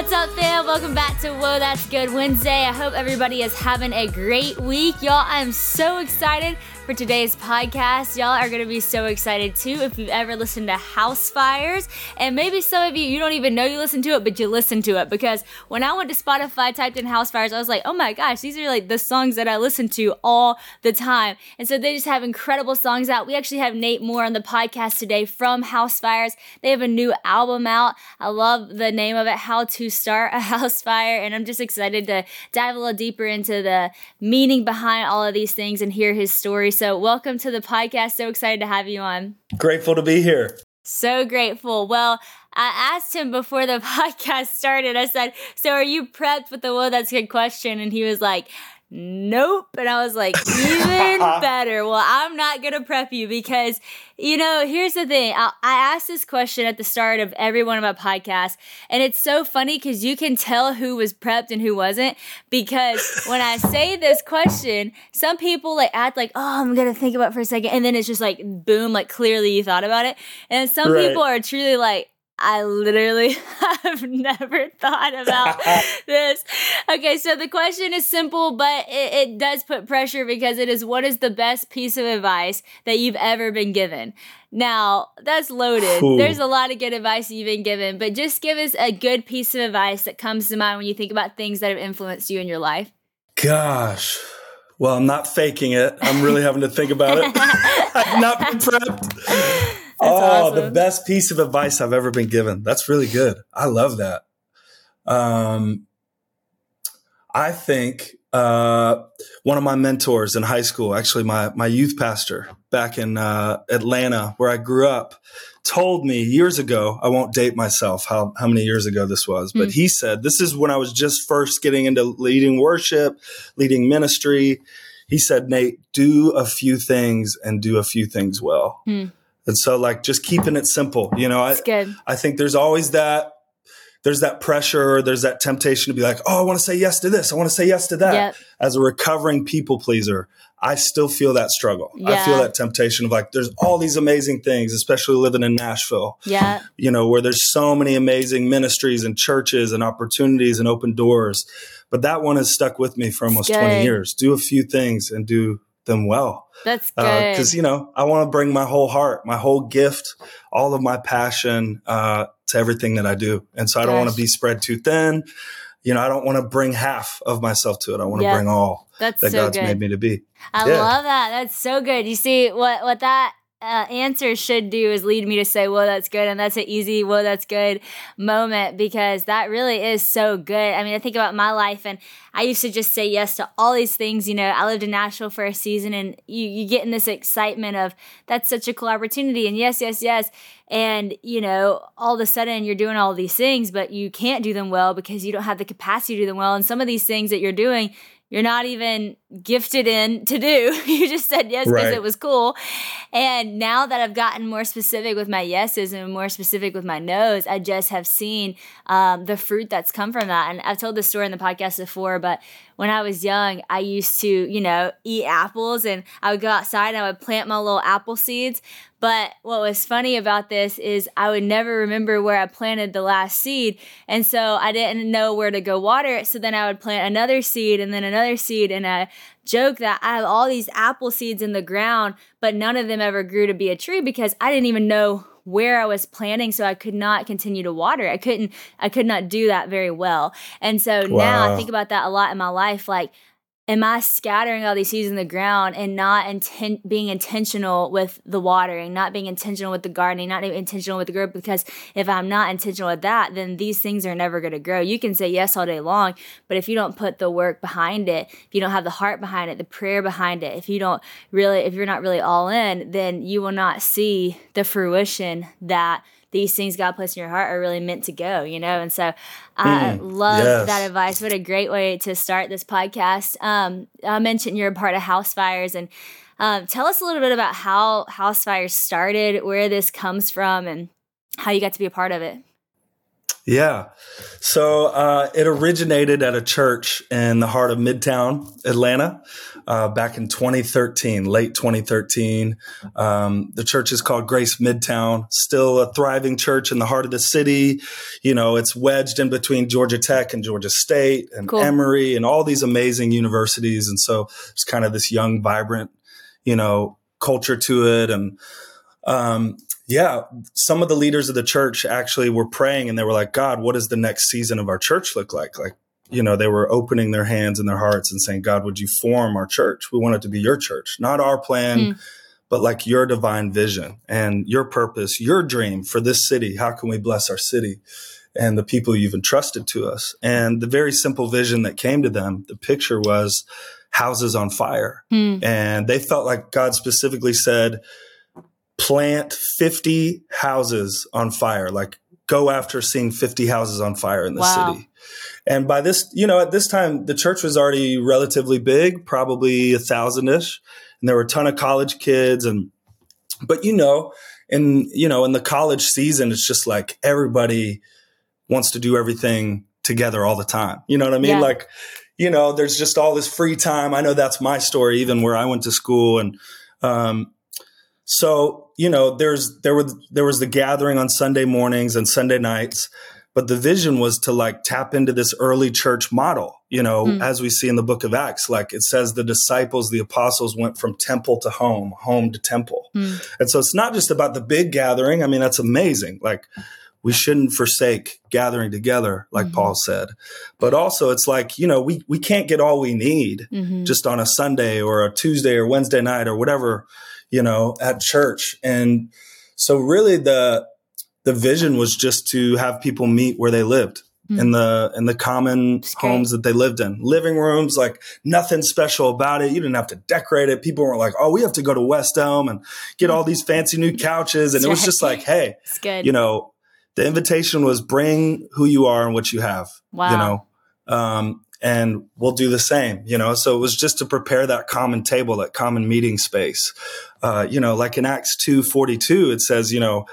What's up, fam? Welcome back to Whoa That's Good Wednesday. I hope everybody is having a great week. Y'all, I'm so excited for today's podcast. Y'all are going to be so excited too if you've ever listened to Housefires. And maybe some of you, you don't even know you listen to it, but you listen to it. Because when I went to Spotify, typed in Housefires, I was like, oh my gosh, these are like the songs that I listen to all the time. And so they just have incredible songs out. We actually have Nate Moore on the podcast today from Housefires. They have a new album out. I love the name of it, How to Start a House Fire. And I'm just excited to dive a little deeper into the meaning behind all of these things and hear his story. So, welcome to the podcast. So excited to have you on. Grateful to be here. So grateful. Well, I asked him before the podcast started, I said, So are you prepped with the well, that's a good question? And he was like, Nope. And I was like, even better. Well, I'm not going to prep you because, you know, here's the thing. I, I asked this question at the start of every one of my podcasts, and it's so funny because you can tell who was prepped and who wasn't. Because when I say this question, some people like act like, oh, I'm going to think about it for a second. And then it's just like, boom, like clearly you thought about it. And some right. people are truly like, I literally have never thought about this. Okay, so the question is simple, but it, it, does put pressure because it is what is the best piece of advice that you've ever been given? Now, that's loaded. Ooh. There's a lot of good advice you've been given, but just give us a good piece of advice that comes to mind when you think about things that have influenced you in your life. Gosh. Well, I'm not faking it. I'm really having to think about it. I've not been prepped oh, awesome. the best piece of advice I've ever been given. That's really good. I love that. Um, I think uh, one of my mentors in high school, actually my my youth pastor back in uh, Atlanta, where I grew up, told me years ago. I won't date myself how how many years ago this was, but mm. he said this is when I was just first getting into leading worship, leading ministry. He said, Nate, do a few things and do a few things well. Mm. And so like just keeping it simple, you know, I, good. I think there's always that, there's that pressure, there's that temptation to be like, oh, I want to say yes to this. I want to say yes to that. Yep. As a recovering people pleaser, I still feel that struggle. Yeah. I feel that temptation of like, there's all these amazing things, especially living in Nashville. Yeah. You know, where there's so many amazing ministries and churches and opportunities and open doors. But that one has stuck with me for almost 20 years. Do a few things and do them well. That's uh, good. Because, uh, you know, I want to bring my whole heart, my whole gift, all of my passion uh, to everything that I do. And so I don't want to be spread too thin. You know, I don't want to bring half of myself to it. I want to yep. bring all That's that so God's good. made me to be. I yeah. love that. That's so good. You see, what, what that uh, answer should do is lead me to say, well, that's good. And that's an easy, well, that's good moment because that really is so good. I mean, I think about my life and I used to just say yes to all these things. You know, I lived in Nashville for a season and you, you get in this excitement of that's such a cool opportunity. And yes, yes, yes. And, you know, all of a sudden you're doing all these things, but you can't do them well because you don't have the capacity to do them well. And some of these things that you're doing, you're not even gifted in to do. you just said yes because right. it was cool. And now that I've gotten more specific with my yeses and more specific with my nos, I just have seen um, the fruit that's come from that. And I've told this story in the podcast before, but when I was young, I used to, you know, eat apples and I would go outside and I would plant my little apple seeds. But what was funny about this is I would never remember where I planted the last seed. And so I didn't know where to go water it. So then I would plant another seed and then another seed. And I joke that I have all these apple seeds in the ground, but none of them ever grew to be a tree because I didn't even know where I was planting so I could not continue to water. I couldn't I could not do that very well. And so wow. now I think about that a lot in my life like am I scattering all these seeds in the ground and not inten- being intentional with the watering, not being intentional with the gardening, not being intentional with the growth? Because if I'm not intentional with that, then these things are never going to grow. You can say yes all day long, but if you don't put the work behind it, if you don't have the heart behind it, the prayer behind it, if you don't really, if you're not really all in, then you will not see the fruition that these things God placed in your heart are really meant to go, you know? And so I mm, love yes. that advice. What a great way to start this podcast. Um, I mentioned you're a part of Housefires and um, tell us a little bit about how Housefires started, where this comes from, and how you got to be a part of it. Yeah. So uh, it originated at a church in the heart of Midtown Atlanta uh, back in 2013, late 2013. Um, the church is called Grace Midtown, still a thriving church in the heart of the city. You know, it's wedged in between Georgia Tech and Georgia State and cool. Emory and all these amazing universities. And so it's kind of this young, vibrant, you know, culture to it. And um, yeah, some of the leaders of the church actually were praying and they were like, God, what does the next season of our church look like? Like, you know, they were opening their hands and their hearts and saying, God, would you form our church? We want it to be your church, not our plan, mm. but like your divine vision and your purpose, your dream for this city. How can we bless our city and the people you've entrusted to us? And the very simple vision that came to them, the picture was houses on fire. Mm. And they felt like God specifically said, plant 50 houses on fire, like go after seeing 50 houses on fire in the wow. city. And by this, you know, at this time, the church was already relatively big, probably a thousand ish. And there were a ton of college kids. And, but you know, in, you know, in the college season, it's just like everybody wants to do everything together all the time. You know what I mean? Yeah. Like, you know, there's just all this free time. I know that's my story, even where I went to school. And, um, so, you know, there's there was there was the gathering on Sunday mornings and Sunday nights, but the vision was to like tap into this early church model, you know, mm. as we see in the book of Acts, like it says the disciples, the apostles went from temple to home, home to temple. Mm. And so it's not just about the big gathering. I mean, that's amazing. Like we shouldn't forsake gathering together, like mm-hmm. Paul said. But also, it's like, you know, we, we can't get all we need mm-hmm. just on a Sunday or a Tuesday or Wednesday night or whatever you know, at church. And so really the the vision was just to have people meet where they lived mm. in the in the common homes that they lived in. Living rooms, like nothing special about it. You didn't have to decorate it. People weren't like, oh, we have to go to West Elm and get all these fancy new couches. And it was just like, hey, you know, the invitation was bring who you are and what you have. Wow. You know. Um, and we'll do the same, you know? So it was just to prepare that common table, that common meeting space. Uh, you know, like in Acts 2 42, it says, you know,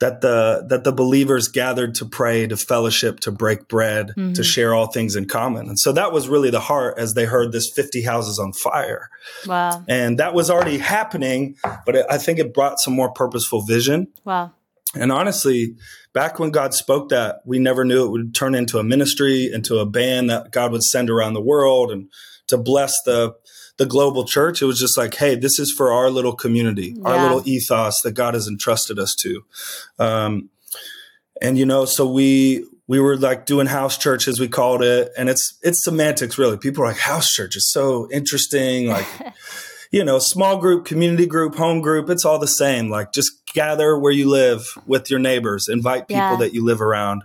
that the that the believers gathered to pray, to fellowship, to break bread, mm-hmm. to share all things in common. And so that was really the heart as they heard this 50 houses on fire. Wow. And that was already happening, but it, I think it brought some more purposeful vision. Wow. And honestly, back when God spoke that, we never knew it would turn into a ministry, into a band that God would send around the world and to bless the the global church. It was just like, hey, this is for our little community, yeah. our little ethos that God has entrusted us to. Um, and you know, so we we were like doing house church as we called it, and it's it's semantics really. People are like, house church is so interesting, like. you know, small group, community group, home group, it's all the same. Like just gather where you live with your neighbors, invite people yeah. that you live around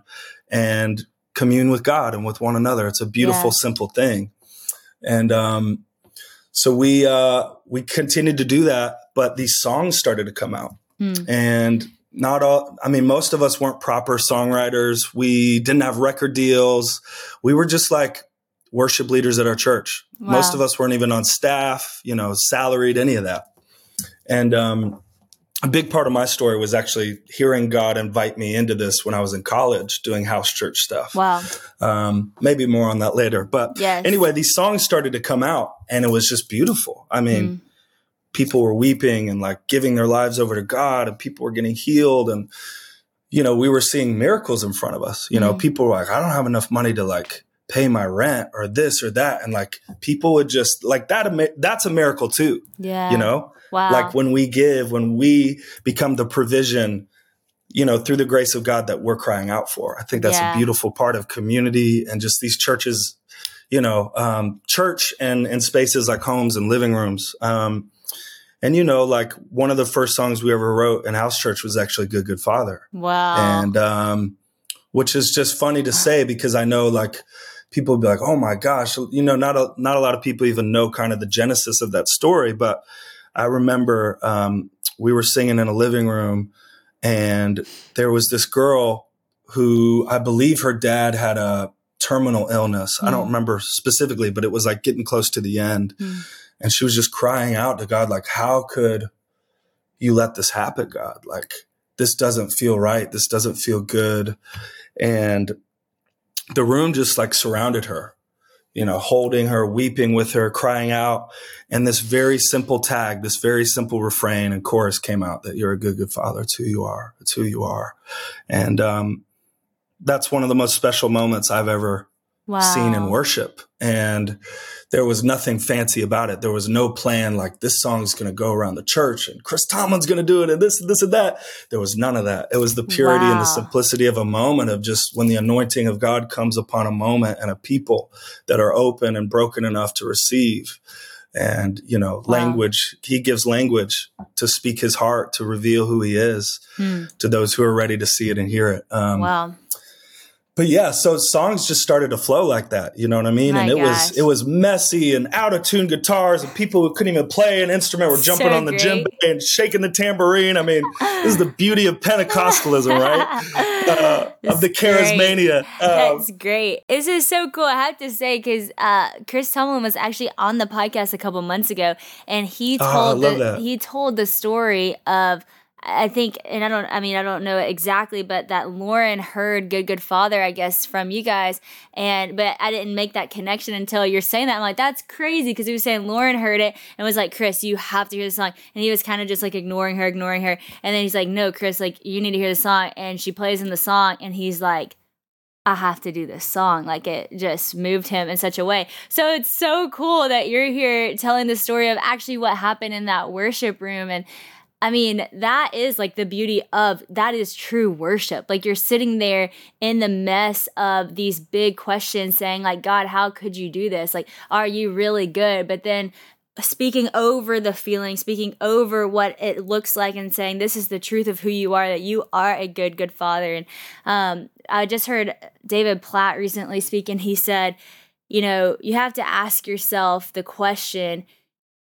and commune with God and with one another. It's a beautiful, yeah. simple thing. And um, so we uh, we continued to do that, but these songs started to come out. Mm. And not all i mean most of us weren't proper songwriters we didn't have record deals we were just like worship leaders at our church wow. most of us weren't even on staff you know salaried any of that and um, a big part of my story was actually hearing God invite me into this when I was in college doing house church stuff. Wow. Um, maybe more on that later. But yes. anyway, these songs started to come out and it was just beautiful. I mean, mm. people were weeping and like giving their lives over to God and people were getting healed. And, you know, we were seeing miracles in front of us. You mm. know, people were like, I don't have enough money to like pay my rent or this or that. And like people would just like that, that's a miracle too. Yeah. You know? Wow. Like when we give, when we become the provision, you know, through the grace of God that we're crying out for. I think that's yeah. a beautiful part of community and just these churches, you know, um, church and, and spaces like homes and living rooms. Um, and you know, like one of the first songs we ever wrote in house church was actually Good Good Father. Wow. And, um, which is just funny to say because I know like people would be like, Oh my gosh, you know, not a, not a lot of people even know kind of the genesis of that story, but I remember um, we were singing in a living room, and there was this girl who I believe her dad had a terminal illness. Mm. I don't hmm. remember specifically, but it was like getting close to the end. Mm. And she was just crying out to God, like, how could you let this happen, God? Like, this doesn't feel right. This doesn't feel good. and the room just like surrounded her you know, holding her, weeping with her, crying out. And this very simple tag, this very simple refrain and chorus came out that you're a good, good father. It's who you are. It's who you are. And um, that's one of the most special moments I've ever wow. seen in worship. And there was nothing fancy about it. There was no plan like this song is going to go around the church and Chris Tomlin's going to do it and this, and this and that. There was none of that. It was the purity wow. and the simplicity of a moment of just when the anointing of God comes upon a moment and a people that are open and broken enough to receive. And, you know, wow. language, he gives language to speak his heart, to reveal who he is hmm. to those who are ready to see it and hear it. Um, wow but yeah, so songs just started to flow like that. You know what I mean? My and it gosh. was it was messy and out of tune guitars and people who couldn't even play an instrument were jumping so on the djembe and shaking the tambourine. I mean, this is the beauty of Pentecostalism, right? Uh, of the charismania. Um, That's great. This is so cool. I have to say because uh, Chris Tomlin was actually on the podcast a couple months ago, and he ah, told oh, the, he told the story of I think, and I don't, I mean, I don't know exactly, but that Lauren heard Good Good Father, I guess, from you guys. And, but I didn't make that connection until you're saying that. I'm like, that's crazy. Cause he was saying Lauren heard it and was like, Chris, you have to hear the song. And he was kind of just like ignoring her, ignoring her. And then he's like, no, Chris, like, you need to hear the song. And she plays in the song and he's like, I have to do this song. Like it just moved him in such a way. So it's so cool that you're here telling the story of actually what happened in that worship room. And, I mean, that is like the beauty of that is true worship. Like you're sitting there in the mess of these big questions saying like God, how could you do this? Like are you really good? But then speaking over the feeling, speaking over what it looks like and saying this is the truth of who you are that you are a good good father. And um I just heard David Platt recently speak and he said, you know, you have to ask yourself the question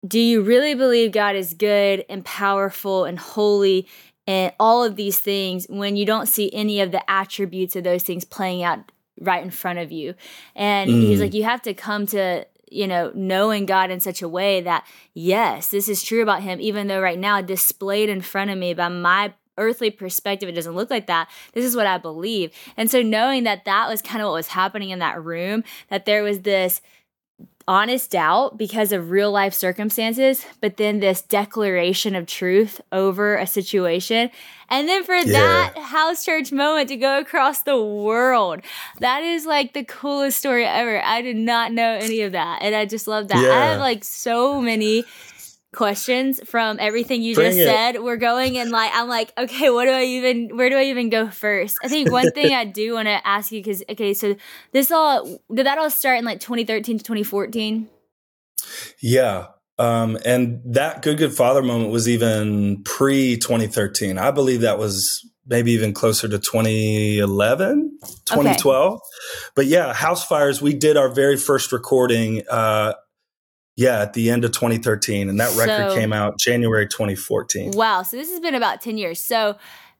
do you really believe God is good and powerful and holy and all of these things when you don't see any of the attributes of those things playing out right in front of you? And mm. he's like, you have to come to you know, knowing God in such a way that, yes, this is true about him, even though right now displayed in front of me by my earthly perspective, it doesn't look like that. This is what I believe. And so knowing that that was kind of what was happening in that room, that there was this honest doubt because of real life circumstances, but then this declaration of truth over a situation. And then for yeah. that house church moment to go across the world. That is like the coolest story ever. I did not know any of that. And I just love that. Yeah. I have like so many questions from everything you Bring just it. said. We're going and like I'm like, okay, what do I even where do I even go first? I think one thing I do want to ask you cuz okay, so this all did that all start in like 2013 to 2014? Yeah. Um, and that good good father moment was even pre 2013. I believe that was maybe even closer to 2011, 2012. Okay. But yeah, Housefires, we did our very first recording uh, yeah, at the end of 2013. And that so, record came out January 2014. Wow. So this has been about 10 years. So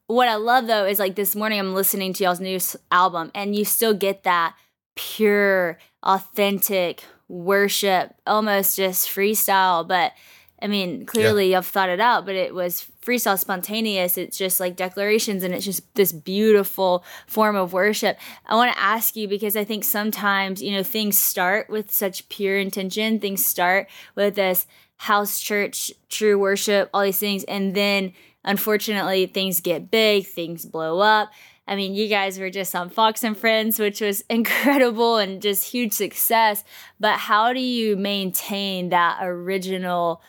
what I love though is like this morning I'm listening to y'all's new album and you still get that pure, authentic worship, almost just freestyle, but I mean, clearly yeah. I've thought it out, but it was freestyle spontaneous. It's just like declarations and it's just this beautiful form of worship. I want to ask you because I think sometimes, you know, things start with such pure intention. Things start with this house church, true worship, all these things. And then unfortunately, things get big, things blow up. I mean, you guys were just on Fox and Friends, which was incredible and just huge success. But how do you maintain that original?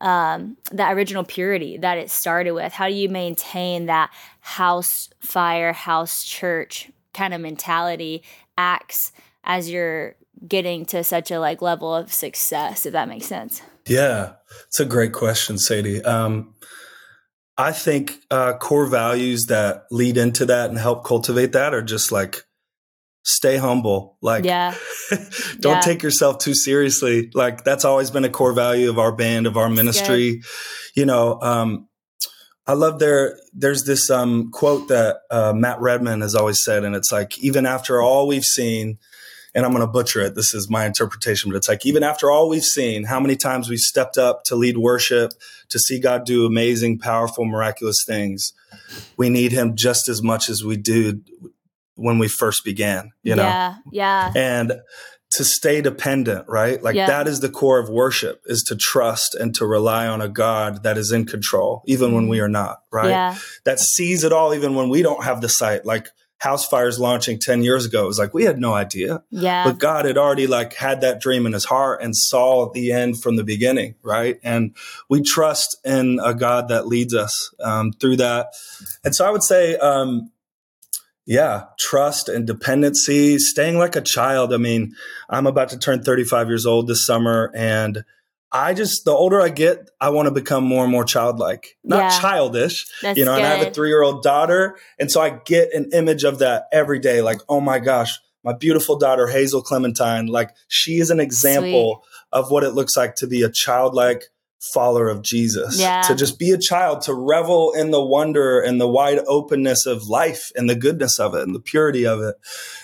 Um, that original purity that it started with? How do you maintain that house fire, house church kind of mentality acts as you're getting to such a like level of success, if that makes sense? Yeah, it's a great question, Sadie. Um, I think uh, core values that lead into that and help cultivate that are just like stay humble. Like, yeah. don't yeah. take yourself too seriously. Like, that's always been a core value of our band, of our ministry. You know, um, I love their, there's this um, quote that uh, Matt Redman has always said, and it's like, even after all we've seen, and I'm going to butcher it. This is my interpretation, but it's like, even after all we've seen, how many times we've stepped up to lead worship, to see God do amazing, powerful, miraculous things, we need Him just as much as we do when we first began, you know? Yeah. Yeah. And to stay dependent, right? Like yeah. that is the core of worship is to trust and to rely on a God that is in control, even when we mm-hmm. are not, right? Yeah. That sees it all, even when we don't have the sight. Like house fires launching 10 years ago, it was like, we had no idea. Yeah. But God had already like had that dream in his heart and saw the end from the beginning, right? And we trust in a God that leads us um, through that. And so I would say, um, yeah, trust and dependency, staying like a child. I mean, I'm about to turn 35 years old this summer and I just the older I get, I want to become more and more childlike, not yeah. childish. That's you know, good. and I have a three year old daughter, and so I get an image of that every day. Like, oh my gosh, my beautiful daughter Hazel Clementine, like she is an example Sweet. of what it looks like to be a childlike follower of Jesus. Yeah. To just be a child, to revel in the wonder and the wide openness of life and the goodness of it and the purity of it.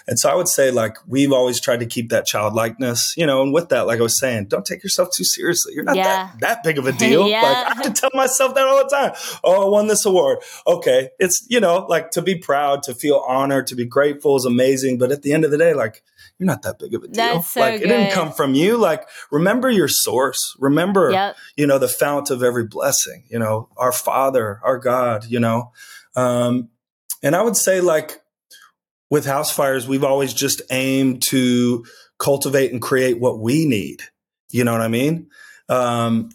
And so I would say, like, we've always tried to keep that childlikeness, you know, and with that, like I was saying, don't take yourself too seriously. You're not yeah. that, that big of a deal. yeah. Like, I have to tell myself that all the time. Oh, I won this award. Okay. It's, you know, like to be proud, to feel honored, to be grateful is amazing. But at the end of the day, like, you're not that big of a deal. So like good. it didn't come from you. Like remember your source. Remember, yep. you know, the fount of every blessing, you know, our Father, our God, you know. Um, and I would say like with house fires, we've always just aimed to cultivate and create what we need. You know what I mean? Um,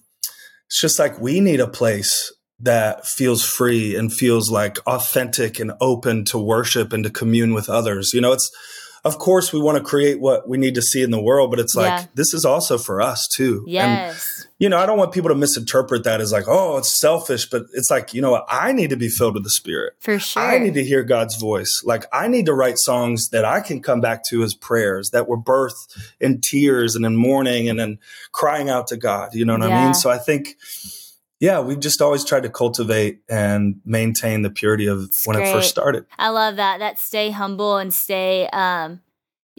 it's just like we need a place that feels free and feels like authentic and open to worship and to commune with others. You know, it's of course we want to create what we need to see in the world, but it's like yeah. this is also for us too. Yes. And, you know, I don't want people to misinterpret that as like, oh, it's selfish, but it's like, you know what? I need to be filled with the Spirit. For sure. I need to hear God's voice. Like, I need to write songs that I can come back to as prayers that were birthed in tears and in mourning and in crying out to God. You know what yeah. I mean? So I think yeah, we've just always tried to cultivate and maintain the purity of it's when great. it first started. I love that. That stay humble and stay um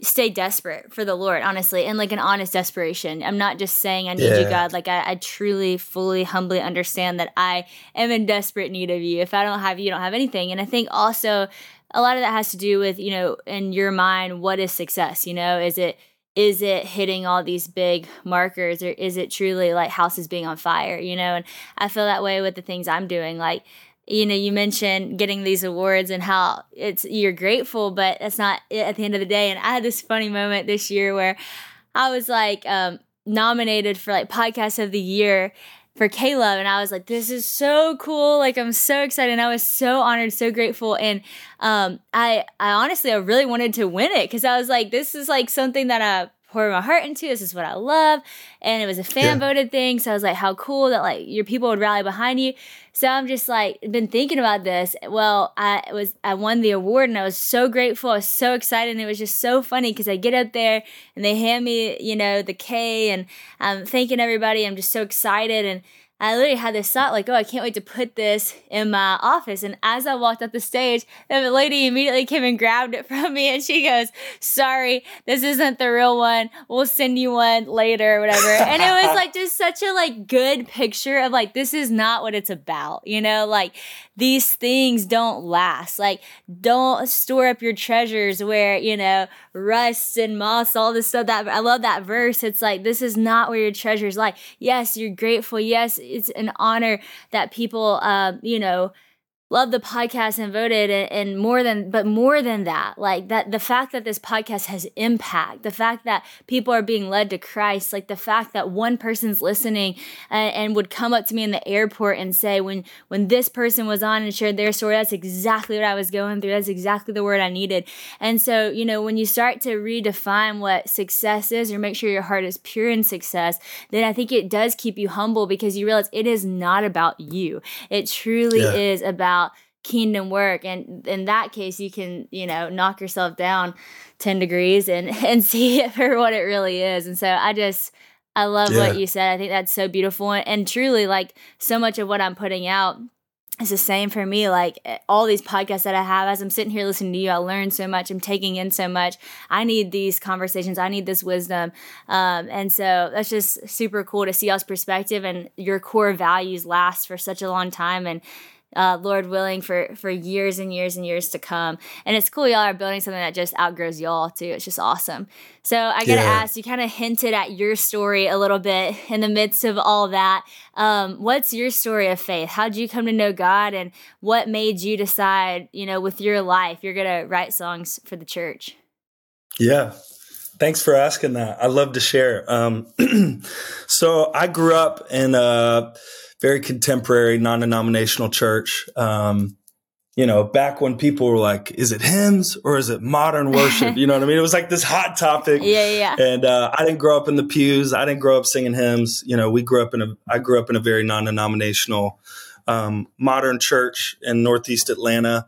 stay desperate for the Lord, honestly, and like an honest desperation. I'm not just saying I need yeah. you, God. Like I, I, truly, fully, humbly understand that I am in desperate need of you. If I don't have you, you don't have anything. And I think also a lot of that has to do with, you know, in your mind, what is success? You know, is it is it hitting all these big markers or is it truly like houses being on fire you know? And i feel that way with the things i'm doing like you know you mentioned getting these awards and how it's you're grateful but that's not it at the end of the day. And i had this funny moment this year where i was like um, nominated for like podcast of the year for K-LOVE. And I was like, this is so cool. Like, I'm so excited. And I was so honored, so grateful. And um, I, I honestly, I really wanted to win it because I was like, this is like something that I pour my heart into. This is what I love. And it was a fan yeah. voted thing. So I was like, how cool that like your people would rally behind you. So I'm just like been thinking about this. Well, I was I won the award and I was so grateful. I was so excited and it was just so funny because I get up there and they hand me, you know, the K and I'm thanking everybody. I'm just so excited and I literally had this thought like, oh, I can't wait to put this in my office. And as I walked up the stage, the lady immediately came and grabbed it from me and she goes, Sorry, this isn't the real one. We'll send you one later or whatever. and it was like just such a like good picture of like this is not what it's about. You know, like these things don't last. Like, don't store up your treasures where, you know, rust and moss, all this stuff. That I love that verse. It's like this is not where your treasures lie. Yes, you're grateful. Yes, it's an honor that people, uh, you know, love the podcast and voted and, and, more than but more than that like that the fact that this podcast has impact the fact that people are being led to christ like the fact that one person's listening and, and would come up to me in the airport and say when when this person was on and shared their story that's exactly what i was going through. That's exactly the word i needed. And so you know when you start to redefine what success is or make sure your heart is pure in success then i think it does keep you humble because you realize it is not about you. It truly yeah. is about kingdom work. And in that case you can you know knock yourself down 10 degrees and and see it for what it really is. And so i just i love yeah. what you said. I think that's so beautiful. And, and truly like so much of what i'm putting out is the same for me. Like eh, all these podcasts that i have as i'm sitting here listening to you i learn so much. I'm taking in so much. I need these conversations. I need this wisdom. Um, and so that's just super cool to see y'all's perspective and your core values last for such a long time. And uh, Lord willing, for for years and years and years to come. And it's cool, y'all are building something that just outgrows y'all too. It's just awesome. So I gotta yeah. ask, you kind of hinted at your story a little bit in the midst of all that. Um, what's your story of faith? How did you come to know God, and what made you decide, you know, with your life, you're gonna write songs for the church? Yeah, Thanks for asking that. I love to share. Um, so I grew up in a very contemporary, non-denominational church. Um, you know, back when people were like, "Is it hymns or is it modern worship?" You know what I mean? It was like this hot topic. Yeah, yeah. And uh, I didn't grow up in the pews. I didn't grow up singing hymns. You know, we grew up in a. I grew up in a very non-denominational, um, modern church in Northeast Atlanta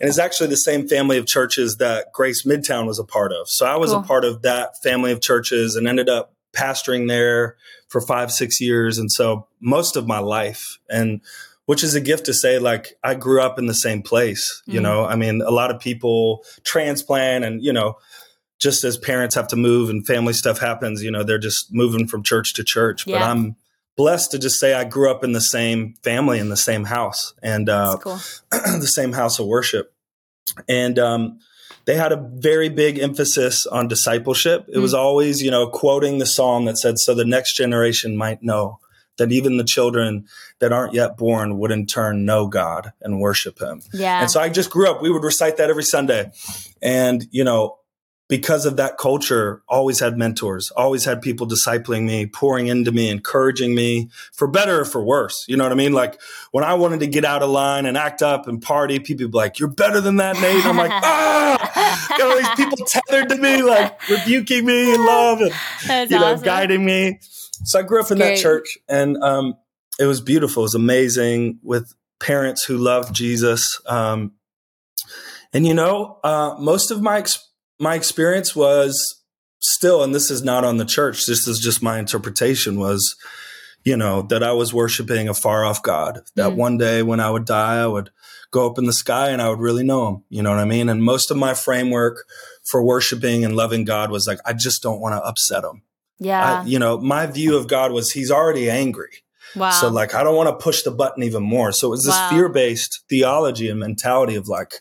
and it's actually the same family of churches that Grace Midtown was a part of. So I was cool. a part of that family of churches and ended up pastoring there for five, six years. And so most of my life, and which is a gift to say, like, I grew up in the same place. Mm-hmm. You know, I mean, a lot of people transplant and, you know, just as parents have to move and family stuff happens, you know, they're just moving from church to church. Yeah. But I'm, blessed to just say I grew up in the same family in the same house and uh, cool. the same house of worship. And um, they had a very big emphasis on discipleship. It mm. was always, you know, quoting the psalm that said, "So the next generation might know." That even the children that aren't yet born would in turn know God and worship Him. Yeah. And so I just grew up. We would recite that every Sunday, and you know, because of that culture, always had mentors, always had people discipling me, pouring into me, encouraging me for better or for worse. You know what I mean? Like when I wanted to get out of line and act up and party, people would be like, You're better than that, Nate. I'm like, ah, got all these people tethered to me, like rebuking me in love and, you know, awesome. guiding me. So I grew up in Great. that church and, um, it was beautiful. It was amazing with parents who loved Jesus. Um, and you know, uh, most of my experience my experience was still, and this is not on the church, this is just my interpretation was, you know, that I was worshiping a far off God. That mm. one day when I would die, I would go up in the sky and I would really know him. You know what I mean? And most of my framework for worshiping and loving God was like, I just don't want to upset him. Yeah. I, you know, my view of God was he's already angry. Wow. So like, I don't want to push the button even more. So it was this wow. fear based theology and mentality of like,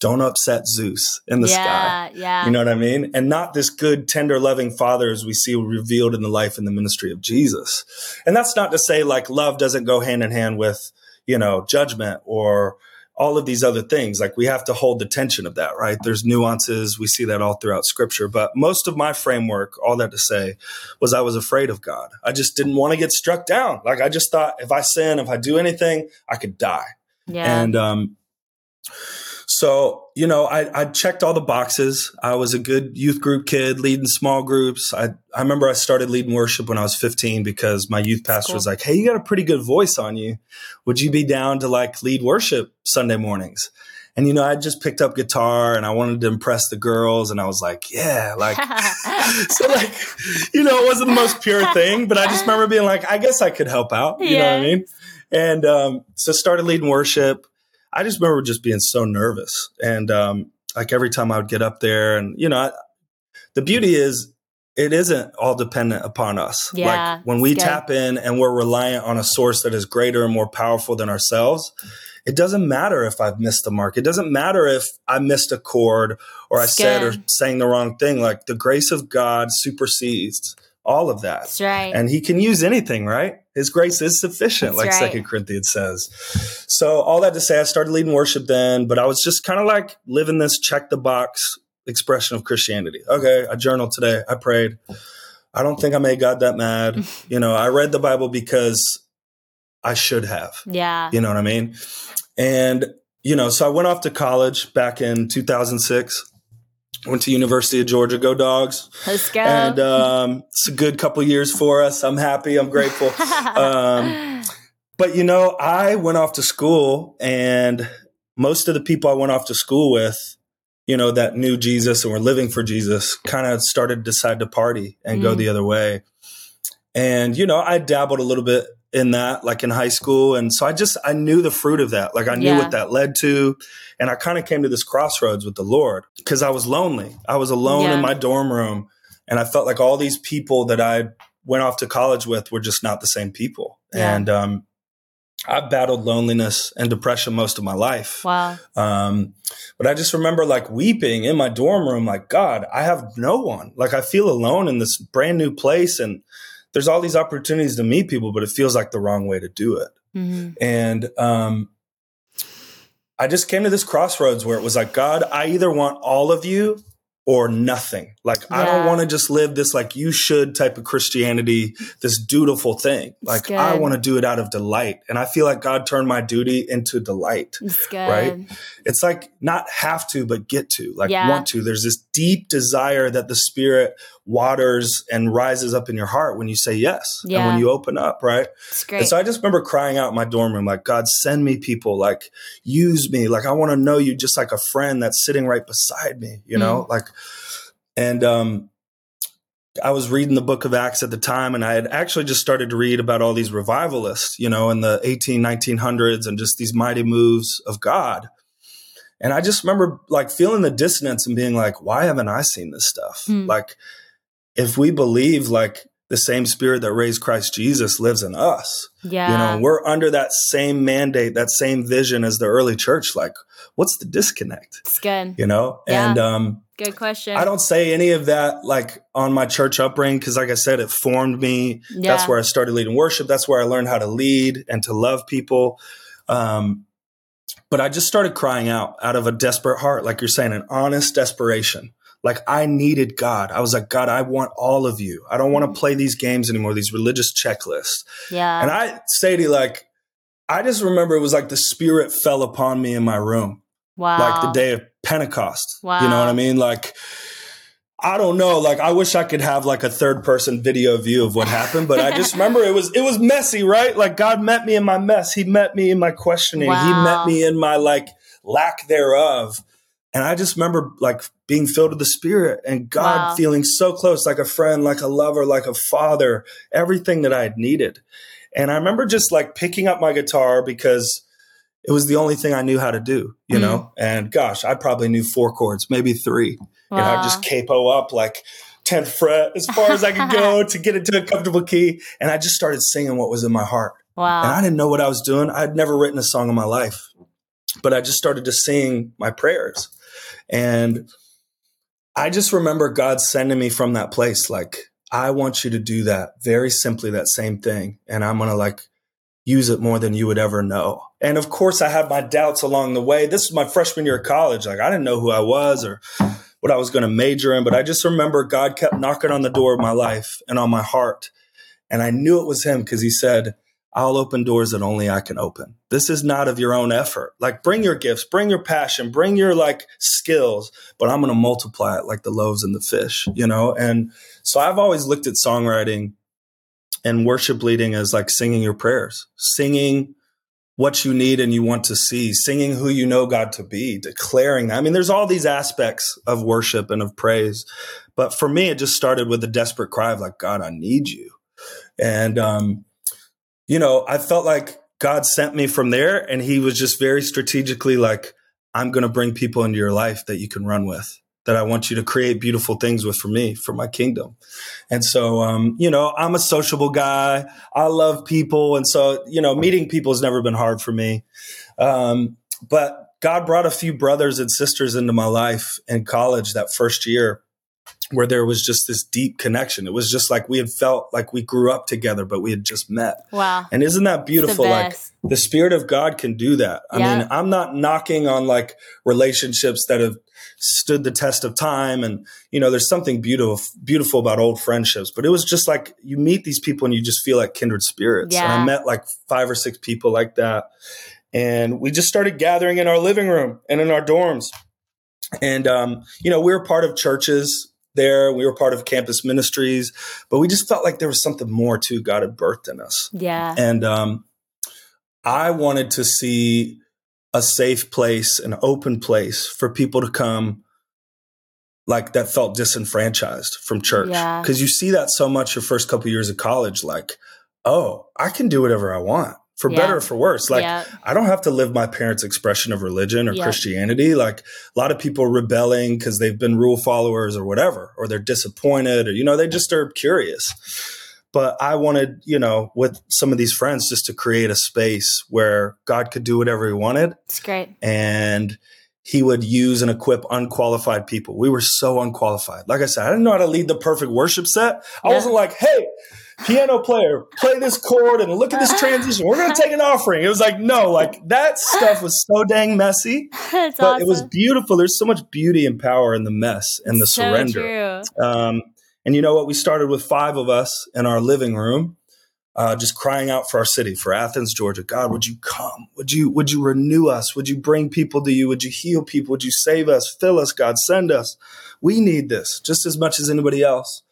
don't upset Zeus in the yeah, sky. Yeah. You know what I mean? And not this good, tender, loving father as we see revealed in the life and the ministry of Jesus. And that's not to say like love doesn't go hand in hand with, you know, judgment or all of these other things. Like we have to hold the tension of that, right? There's nuances. We see that all throughout scripture. But most of my framework, all that to say, was I was afraid of God. I just didn't want to get struck down. Like I just thought if I sin, if I do anything, I could die. Yeah. And um so, you know, I, I checked all the boxes. I was a good youth group kid, leading small groups. I, I remember I started leading worship when I was 15 because my youth pastor cool. was like, Hey, you got a pretty good voice on you. Would you be down to like lead worship Sunday mornings? And, you know, I just picked up guitar and I wanted to impress the girls. And I was like, yeah, like, so like, you know, it wasn't the most pure thing, but I just remember being like, I guess I could help out. You know what I mean? And um, so started leading worship I just remember just being so nervous. And um, like every time I would get up there, and you know, I, the beauty is it isn't all dependent upon us. Yeah, like when we tap in and we're reliant on a source that is greater and more powerful than ourselves, it doesn't matter if I've missed the mark. It doesn't matter if I missed a chord or I said or sang the wrong thing. Like the grace of God supersedes all of that. That's right. And he can use anything, right? His grace is sufficient, That's like Second right. Corinthians says. So all that to say, I started leading worship then, but I was just kind of like living this check the box expression of Christianity. Okay, I journaled today. I prayed. I don't think I made God that mad. you know, I read the Bible because I should have. Yeah. You know what I mean? And, you know, so I went off to college back in 2006 went to University of Georgia. Go Dogs! Let's go. And um, it's a good couple years for us. I'm happy. I'm grateful. um, but you know, I went off to school, and most of the people I went off to school with, you know, that knew Jesus and were living for Jesus, kind of started to decide to party and mm. go the other way. And you know, I dabbled a little bit in that like in high school and so i just i knew the fruit of that like i knew yeah. what that led to and i kind of came to this crossroads with the lord because i was lonely i was alone yeah. in my dorm room and i felt like all these people that i went off to college with were just not the same people yeah. and um I've battled loneliness and depression most of my life. Wow. Um, but I just remember like weeping in my dorm room, like, God, I have no one. Like, I feel alone in this brand new place. And there's all these opportunities to meet people, but it feels like the wrong way to do it. Mm-hmm. And um, I just came to this crossroads where it was like, God, I either want all of you or nothing. Like yeah. I don't want to just live this like you should type of Christianity, this dutiful thing. Like I want to do it out of delight. And I feel like God turned my duty into delight. Right? It's like not have to but get to, like yeah. want to. There's this deep desire that the spirit waters and rises up in your heart when you say yes yeah. and when you open up, right? And so I just remember crying out in my dorm room like God send me people, like use me. Like I want to know you just like a friend that's sitting right beside me, you know? Mm. Like and um, I was reading the book of Acts at the time, and I had actually just started to read about all these revivalists, you know, in the 18, 1900s and just these mighty moves of God. And I just remember like feeling the dissonance and being like, why haven't I seen this stuff? Hmm. Like, if we believe like the same spirit that raised Christ Jesus lives in us, yeah. you know, we're under that same mandate, that same vision as the early church. Like, what's the disconnect? It's good. You know? Yeah. And, um, Good question. I don't say any of that like on my church upbringing because, like I said, it formed me. Yeah. That's where I started leading worship. That's where I learned how to lead and to love people. Um, but I just started crying out out of a desperate heart, like you're saying, an honest desperation. Like I needed God. I was like, God, I want all of you. I don't want to mm-hmm. play these games anymore, these religious checklists. Yeah. And I to like, I just remember it was like the spirit fell upon me in my room. Wow. Like the day of Pentecost. Wow. You know what I mean? Like, I don't know. Like, I wish I could have like a third person video view of what happened, but I just remember it was it was messy, right? Like God met me in my mess. He met me in my questioning. Wow. He met me in my like lack thereof. And I just remember like being filled with the Spirit and God wow. feeling so close, like a friend, like a lover, like a father, everything that I had needed. And I remember just like picking up my guitar because it was the only thing I knew how to do, you mm. know? And gosh, I probably knew four chords, maybe three. Wow. You know, I just capo up like 10th fret as far as I could go to get into a comfortable key. And I just started singing what was in my heart. Wow. And I didn't know what I was doing. I'd never written a song in my life, but I just started to sing my prayers. And I just remember God sending me from that place, like, I want you to do that very simply, that same thing. And I'm going to like use it more than you would ever know. And of course, I had my doubts along the way. This was my freshman year of college. Like, I didn't know who I was or what I was going to major in, but I just remember God kept knocking on the door of my life and on my heart. And I knew it was Him because He said, I'll open doors that only I can open. This is not of your own effort. Like, bring your gifts, bring your passion, bring your like skills, but I'm going to multiply it like the loaves and the fish, you know? And so I've always looked at songwriting and worship leading as like singing your prayers, singing what you need and you want to see, singing who you know God to be, declaring that. I mean, there's all these aspects of worship and of praise. But for me, it just started with a desperate cry of like, God, I need you. And, um, you know, I felt like God sent me from there and he was just very strategically like, I'm going to bring people into your life that you can run with that I want you to create beautiful things with for me, for my kingdom. And so, um, you know, I'm a sociable guy. I love people. And so, you know, meeting people has never been hard for me. Um, but God brought a few brothers and sisters into my life in college that first year where there was just this deep connection. It was just like we had felt like we grew up together, but we had just met. Wow. And isn't that beautiful? The like the spirit of God can do that. I mean, I'm not knocking on like relationships that have stood the test of time. And, you know, there's something beautiful, beautiful about old friendships, but it was just like you meet these people and you just feel like kindred spirits. Yeah. And I met like five or six people like that. And we just started gathering in our living room and in our dorms. And, um, you know, we were part of churches there. We were part of campus ministries, but we just felt like there was something more to God had birthed in us. Yeah. And, um, I wanted to see a safe place, an open place for people to come like that felt disenfranchised from church. Because yeah. you see that so much your first couple years of college, like, oh, I can do whatever I want. For yeah. better or for worse. Like, yeah. I don't have to live my parents' expression of religion or Christianity. Like, a lot of people are rebelling because they've been rule followers or whatever, or they're disappointed, or, you know, they just are curious. But I wanted, you know, with some of these friends, just to create a space where God could do whatever He wanted. It's great. And he would use and equip unqualified people. We were so unqualified. Like I said, I didn't know how to lead the perfect worship set. I yeah. wasn't like, hey, piano player, play this chord and look at this transition. We're going to take an offering. It was like, no, like that stuff was so dang messy. That's but awesome. it was beautiful. There's so much beauty and power in the mess and the so surrender. Um, and you know what? We started with five of us in our living room uh, just crying out for our city, for Athens, Georgia. God, would you come? Would you would you renew us? Would you bring people to you? Would you heal people? Would you save us? Fill us, God, send us. We need this just as much as anybody else.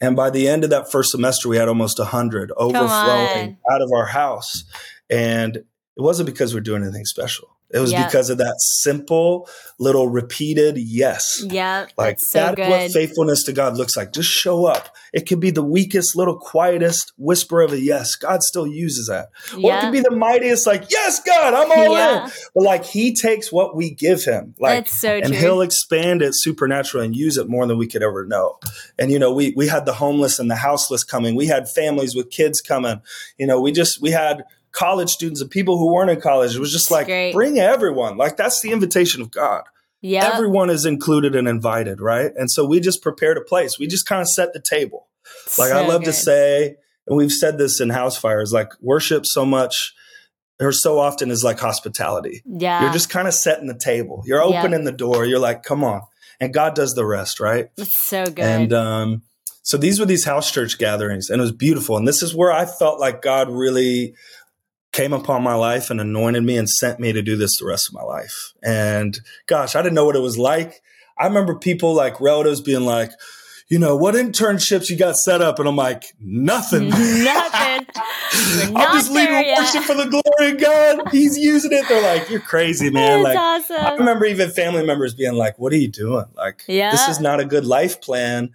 And by the end of that first semester, we had almost a hundred overflowing out of our house. And it wasn't because we're doing anything special. It was yep. because of that simple little repeated yes. Yeah. Like so that's good. what faithfulness to God looks like. Just show up. It could be the weakest, little quietest whisper of a yes. God still uses that. Or it could be the mightiest, like, yes, God, I'm all yeah. in. But like he takes what we give him. Like that's so and he'll expand it supernaturally and use it more than we could ever know. And you know, we we had the homeless and the houseless coming. We had families with kids coming. You know, we just we had college students and people who weren't in college. It was just like Great. bring everyone. Like that's the invitation of God. Yeah. Everyone is included and invited, right? And so we just prepared a place. We just kind of set the table. Like so I love good. to say, and we've said this in Housefires, like worship so much or so often is like hospitality. Yeah. You're just kind of setting the table. You're opening the door. You're like, come on. And God does the rest, right? It's so good. And um, so these were these house church gatherings, and it was beautiful. And this is where I felt like God really came upon my life and anointed me and sent me to do this the rest of my life. And gosh, I didn't know what it was like. I remember people like relatives being like, you know, what internships you got set up? And I'm like, nothing. Nothing. I'm just leading worship for the glory of God. He's using it. They're like, you're crazy, man. That's like, awesome. I remember even family members being like, what are you doing? Like, Yeah. this is not a good life plan.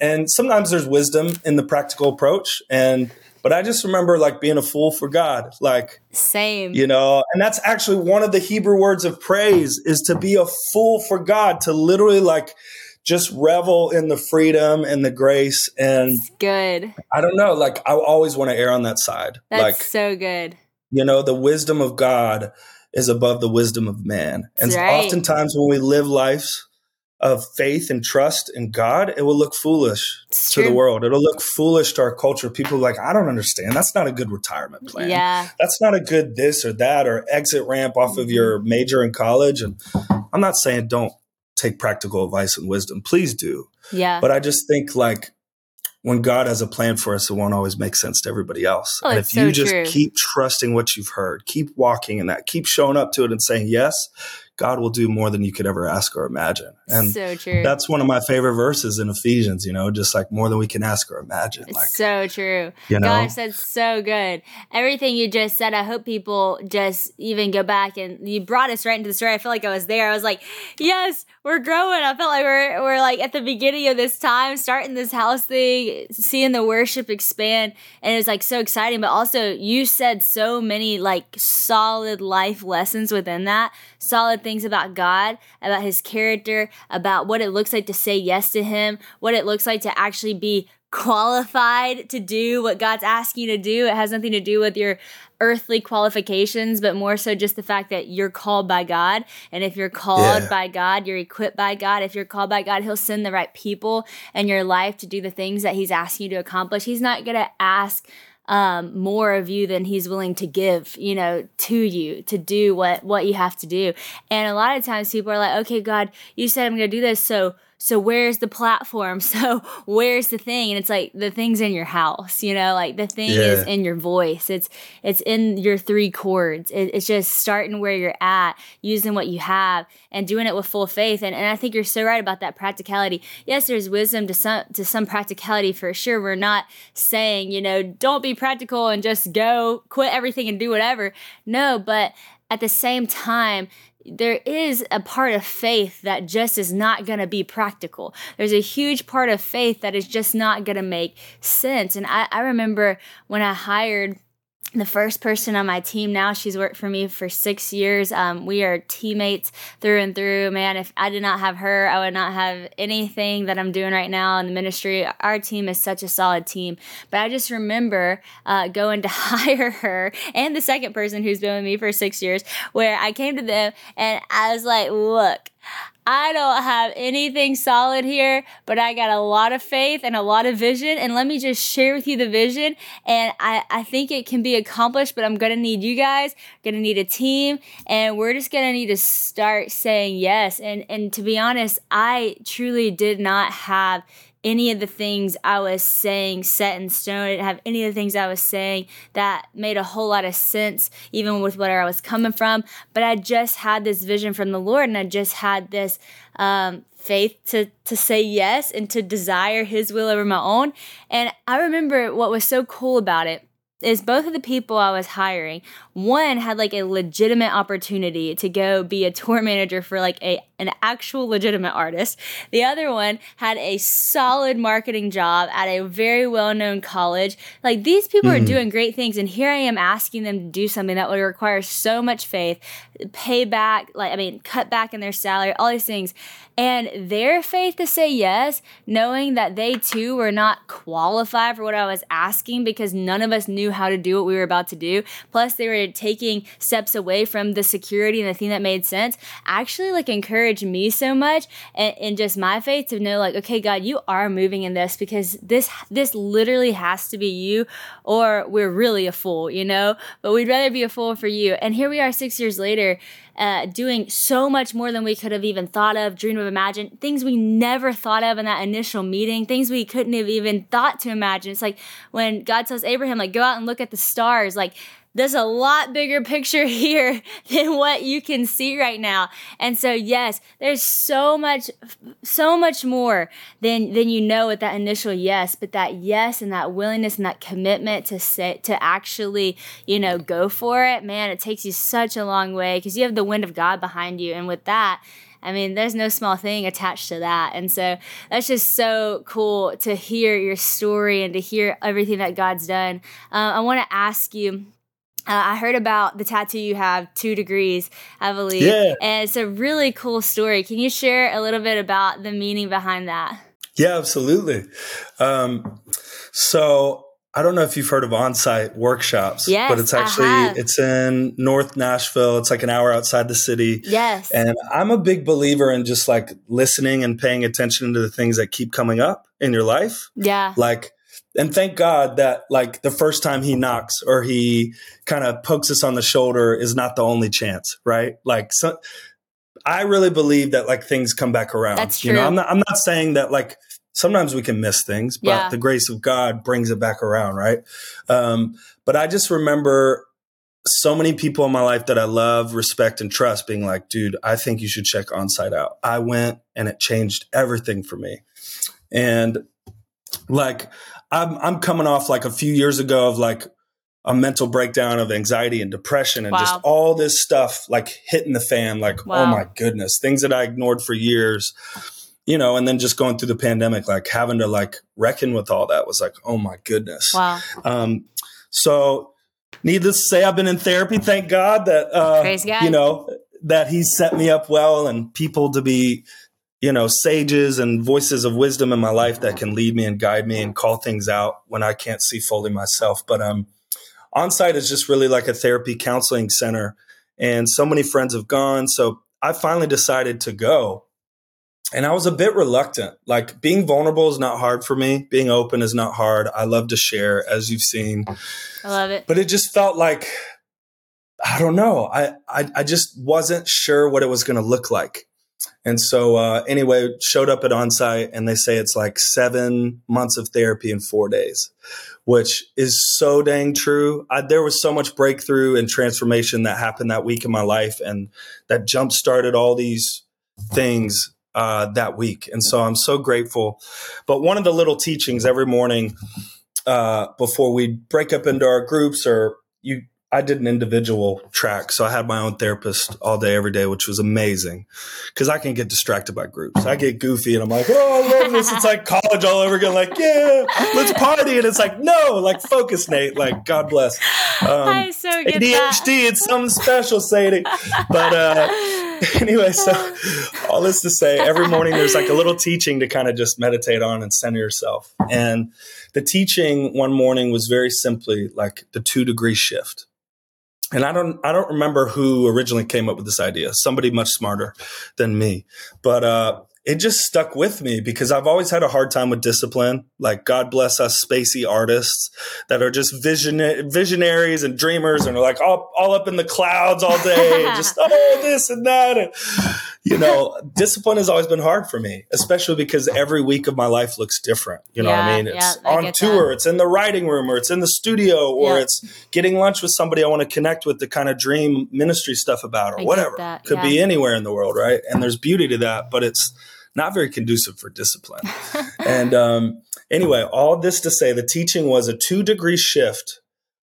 And sometimes there's wisdom in the practical approach. And, but I just remember like being a fool for God. Like, Same. you know, and that's actually one of the Hebrew words of praise is to be a fool for God, to literally like just revel in the freedom and the grace. And It's good. I don't know, like I always want to err on that side. That's like, so good. you know, the wisdom of God is above the wisdom of man. And right. oftentimes when we live lives of faith and trust in God, it will look foolish It's to the world. It'll look foolish to our culture. People are like, I don't understand. That's not a good retirement plan. Yeah. That's not a good this or that or exit ramp off of your mm-hmm. major in college. And I'm not saying don't take practical advice and wisdom. Please do. Yeah. But I just think like when God has a plan for us, it won't always make sense to everybody else. Oh, and if you so just true. keep trusting what you've heard, keep walking in that, keep showing up to it and saying yes, God will do more than you could ever ask or imagine. And so true. that's one of my favorite verses in Ephesians, you know, just like more than we can ask or imagine. Like, so true. you know? Gosh, that's so good. Everything you just said, I hope people just even go back and you brought us right into the story. I feel like I was there. I was like, yes, we're growing. I felt like we're, we're like at the beginning of this time, starting this house thing, seeing the worship expand. And it was like so exciting. But also, you said so many like solid life lessons within that, solid things about God, about his character, about what it looks like to say yes to him, what it looks like to actually be qualified to do what God's asking you to do. It has nothing to do with your earthly qualifications, but more so just the fact that you're called by God. And if you're called Yeah. by God, you're equipped by God. If you're called by God, He'll send the right people in your life to do the things that He's asking you to accomplish. He's not going to ask um, more of you than he's willing to give, you know, to you to do what what you have to do. And a lot of times people are like, okay, God, you said I'm going to do this, so so where's the platform? So where's the thing? And it's like the thing's in your house, you know, like the thing is in your voice. It's it's in your three chords. It, it's just starting where you're at, using what you have, and doing it with full faith. And and I think you're so right about that practicality. Yes, there's wisdom to some to some practicality for sure. We're not saying you know don't be practical and just go quit everything and do whatever. No, but at the same time there is a part of faith that just is not going to be practical. There's a huge part of faith that is just not going to make sense. And I, I remember when I hired the first person on my team now. She's worked for me for six years. Um, we are teammates through and through. Man, if I did not have her, I would not have anything that I'm doing right now in the ministry. Our team is such a solid team. But I just remember uh, going to hire her and the second person who's been with me for six years, where I came to them and I was like, look, I don't have anything solid here, but I got a lot of faith and a lot of vision. And let me just share with you the vision. And I, I think it can be accomplished, but I'm going to need you guys, going to need a team, and we're just going to need to start saying yes. And, and to be honest, I truly did not have any of the things I was saying set in stone. I didn't have any of the things I was saying that made a whole lot of sense, even with where I was coming from. But I just had this vision from the Lord, and I just had this um, faith to to say yes and to desire His will over my own. And I remember what was so cool about it is both of the people I was hiring, one had like a legitimate opportunity to go be a tour manager for like a an actual legitimate artist. The other one had a solid marketing job at a very well-known college. Like these people mm. are doing great things and here I am asking them to do something that would require so much faith, pay back, like I mean, cut back in their salary, all these things. And their faith to say yes, knowing that they too were not qualified for what I was asking because none of us knew how to do what we were about to do. Plus, they were taking steps away from the security and the thing that made sense. Actually, like encouraged me so much and, and just my faith to know, like, okay, God, you are moving in this because this this literally has to be you, or we're really a fool, you know. But we'd rather be a fool for you. And here we are, six years later uh, doing so much more than we could have even thought of, dreamed of, imagined, things we never thought of in that initial meeting, things we couldn't have even thought to imagine. It's like when God tells Abraham, like, go out and look at the stars, like, there's a lot bigger picture here than what you can see right now. And so yes, there's so much so much more than than you know with that initial yes, but that yes and that willingness and that commitment to say to actually, you know, go for it, man, it takes you such a long way because you have the wind of God behind you and with that, I mean, there's no small thing attached to that. And so that's just so cool to hear your story and to hear everything that God's done. Uh, I want to ask you uh, I heard about the tattoo you have, two degrees, I believe. Yeah. And it's a really cool story. Can you share a little bit about the meaning behind that? Yeah, absolutely. Um, so I don't know if you've heard of on-site workshops, yes, but it's actually it's in North Nashville. It's like an hour outside the city. Yes. And I'm a big believer in just like listening and paying attention to the things that keep coming up in your life. Yeah. Like and thank God that like the first time he knocks or he kind of pokes us on the shoulder is not the only chance, right? Like so I really believe that like things come back around. That's true. You know, I'm not I'm not saying that like sometimes we can miss things, but yeah. the grace of God brings it back around, right? Um, but I just remember so many people in my life that I love, respect, and trust being like, dude, I think you should check onsite out. I went and it changed everything for me. And like I'm I'm coming off like a few years ago of like a mental breakdown of anxiety and depression and wow. just all this stuff like hitting the fan like oh wow. oh my goodness things that I ignored for years you know and then just going through the pandemic like having to like reckon with all that was like oh my goodness wow um so needless to say I've been in therapy thank God that uh you know that he set me up well and people to be you know, sages and voices of wisdom in my life that can lead me and guide me and call things out when I can't see fully myself. But um, onsite is just really like a therapy counseling center, and so many friends have gone. So I finally decided to go, and I was a bit reluctant. Like being vulnerable is not hard for me. Being open is not hard. I love to share, as you've seen. I love it. But it just felt like I don't know. I I, I just wasn't sure what it was going to look like. And so, uh, anyway, showed up at onsite and they say it's like seven months of therapy in four days, which is so dang true. I, there was so much breakthrough and transformation that happened that week in my life and that jump started all these things uh, that week. And so I'm so grateful. But one of the little teachings every morning uh, before we break up into our groups or you I did an individual track. So I had my own therapist all day, every day, which was amazing because I can get distracted by groups. I get goofy and I'm like, oh, I love this. It's like college all over again. Like, yeah, let's party. And it's like, no, like focus, Nate. Like, God bless. Um, I so get ADHD, that. it's something special, Sadie. But uh, anyway, so all this to say, every morning there's like a little teaching to kind of just meditate on and center yourself. And the teaching one morning was very simply like the two degree shift and I don't I don't remember who originally came up with this idea. Somebody much smarter than me. But uh, it just stuck with me because I've always had a hard time with discipline. Like God bless us spacey artists that are just vision visionaries and dreamers and are like all, all up in the clouds all day, just oh this and that. And you know, discipline has always been hard for me, especially because every week of my life looks different. You know yeah, what I mean? It's yeah, on tour, that. it's in the writing room, or it's in the studio, or yeah. it's getting lunch with somebody I want to connect with to kind of dream ministry stuff about, or I whatever. Could be anywhere in the world, right? And there's beauty to that, but it's not very conducive for discipline. and um, anyway, all this to say, the teaching was a two degree shift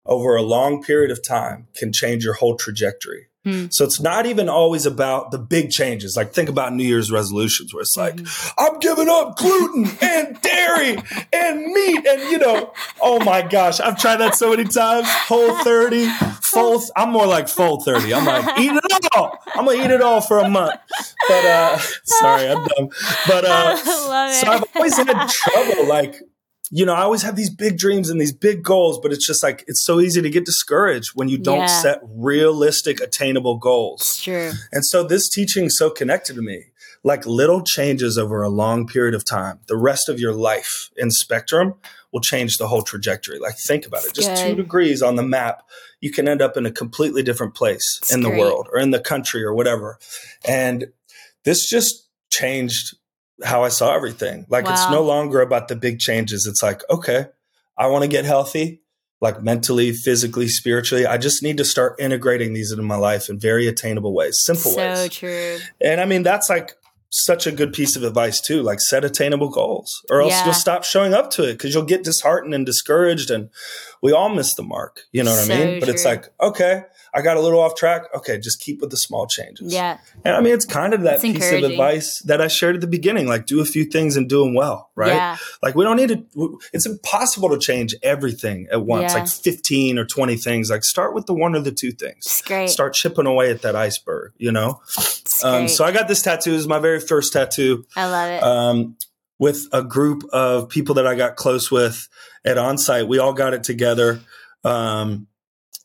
over a long period of time can change your whole trajectory. Hmm. So it's not even always about the big changes. Like think about New Year's resolutions where it's like, mm-hmm. I'm giving up gluten and dairy and meat. And you know, oh my gosh, I've tried that so many times. Whole 30, full, I'm more like full 30. I'm like, eat it all. I'm gonna eat it all for a month. But uh sorry, I'm dumb. But uh so I've always had trouble like you know, I always have these big dreams and these big goals, but it's just like it's so easy to get discouraged when you don't yeah. set realistic, attainable goals. It's true. And so this teaching is so connected to me. Like little changes over a long period of time, the rest of your life in spectrum will change the whole trajectory. Like think about it. Just Good. two degrees on the map, you can end up in a completely different place it's in great. the world or in the country or whatever. And this just changed how I saw everything. Like wow. it's no longer about the big changes. It's like, okay, I want to get healthy, like mentally, physically, spiritually. I just need to start integrating these into my life in very attainable ways, simple so ways. So true. And I mean, that's like such a good piece of advice too. Like set attainable goals, or else yeah. you'll stop showing up to it because you'll get disheartened and discouraged, and we all miss the mark. You know what so I mean? But it's like, okay, I got a little off track. Okay, just keep with the small changes. Yeah. And I mean, it's kind of that it's piece of advice that I shared at the beginning. Like, do a few things and do them well, right? Yeah. Like, we don't need to, it's impossible to change everything at once, yeah. like 15 or 20 things. Like, start with the one or the two things. It's great. Start chipping away at that iceberg, you know? Um, so I got this tattoo. This is my very first tattoo. I love it. Um, with a group of people that I got close with at onsite. We all got it together. Um,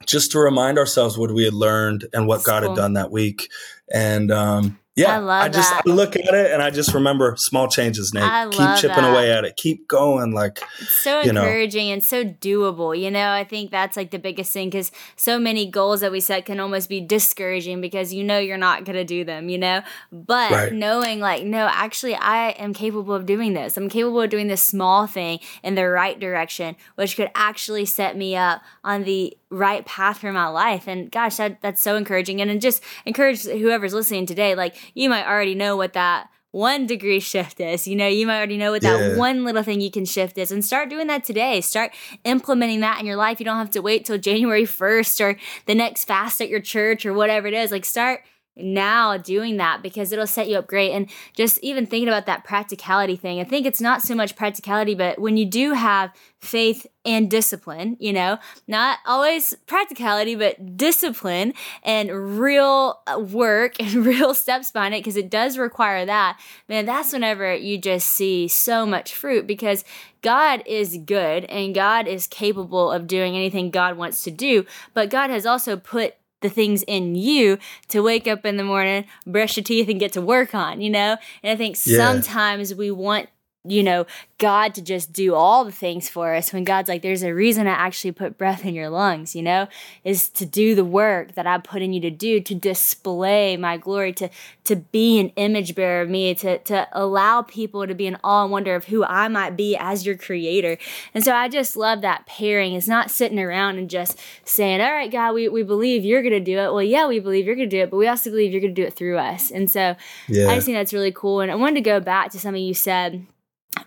just to remind ourselves what we had learned and what That's God cool. had done that week. And um, yeah, I, I just I look at it and I just remember small changes, Nate. I Keep chipping that. away at it. Keep going. Like it's so encouraging know. and so doable. You know, I think that's like the biggest thing because so many goals that we set can almost be discouraging because you know you're not gonna do them. You know, but right. knowing like no, actually I am capable of doing this. I'm capable of doing this small thing in the right direction, which could actually set me up on the right path for my life and gosh that that's so encouraging and, and just encourage whoever's listening today like you might already know what that one degree shift is. You know, you might already know what that yeah. one little thing you can shift is and start doing that today. Start implementing that in your life. You don't have to wait till January 1st or the next fast at your church or whatever it is. Like start now doing that because it'll set you up great. And just even thinking about that practicality thing, I think it's not so much practicality, but when you do have faith and discipline, you know, not always practicality, but discipline and real uh, work and real steps behind it, because it does require that, man, that's whenever you just see so much fruit because God is good and God is capable of doing anything God wants to do, but God has also put the things in you to wake up in the morning, brush your teeth, and get to work on, you know? And I think yeah. sometimes we want you know, God to just do all the things for us when God's like, there's a reason I actually put breath in your lungs, you know, is to do the work that I put in you to do, to display my glory, to to be an image bearer of me, to to allow people to be in awe and wonder of who I might be as your creator. And so I just love that pairing. It's not sitting around and just saying, All right, God, we, we believe you're gonna do it. Well, yeah, we believe you're gonna do it, but we also believe you're gonna do it through us. And so yeah. I just think that's really cool. And I wanted to go back to something you said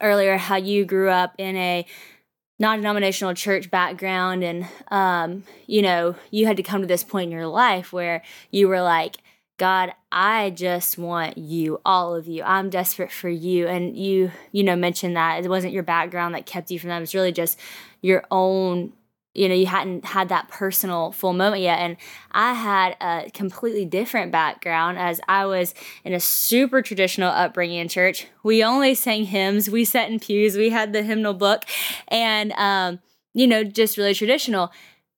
earlier how you grew up in a non-denominational church background and um, you know you had to come to this point in your life where you were like god i just want you all of you. I'm desperate for you. And you you know mentioned that it wasn't your background that kept you from that. It's really just your own you know you hadn't had that personal full moment yet. And i had a completely different background as i was in a super traditional upbringing in church. We only sang hymns. We sat in pews. We had the hymnal book and um, you know just really traditional.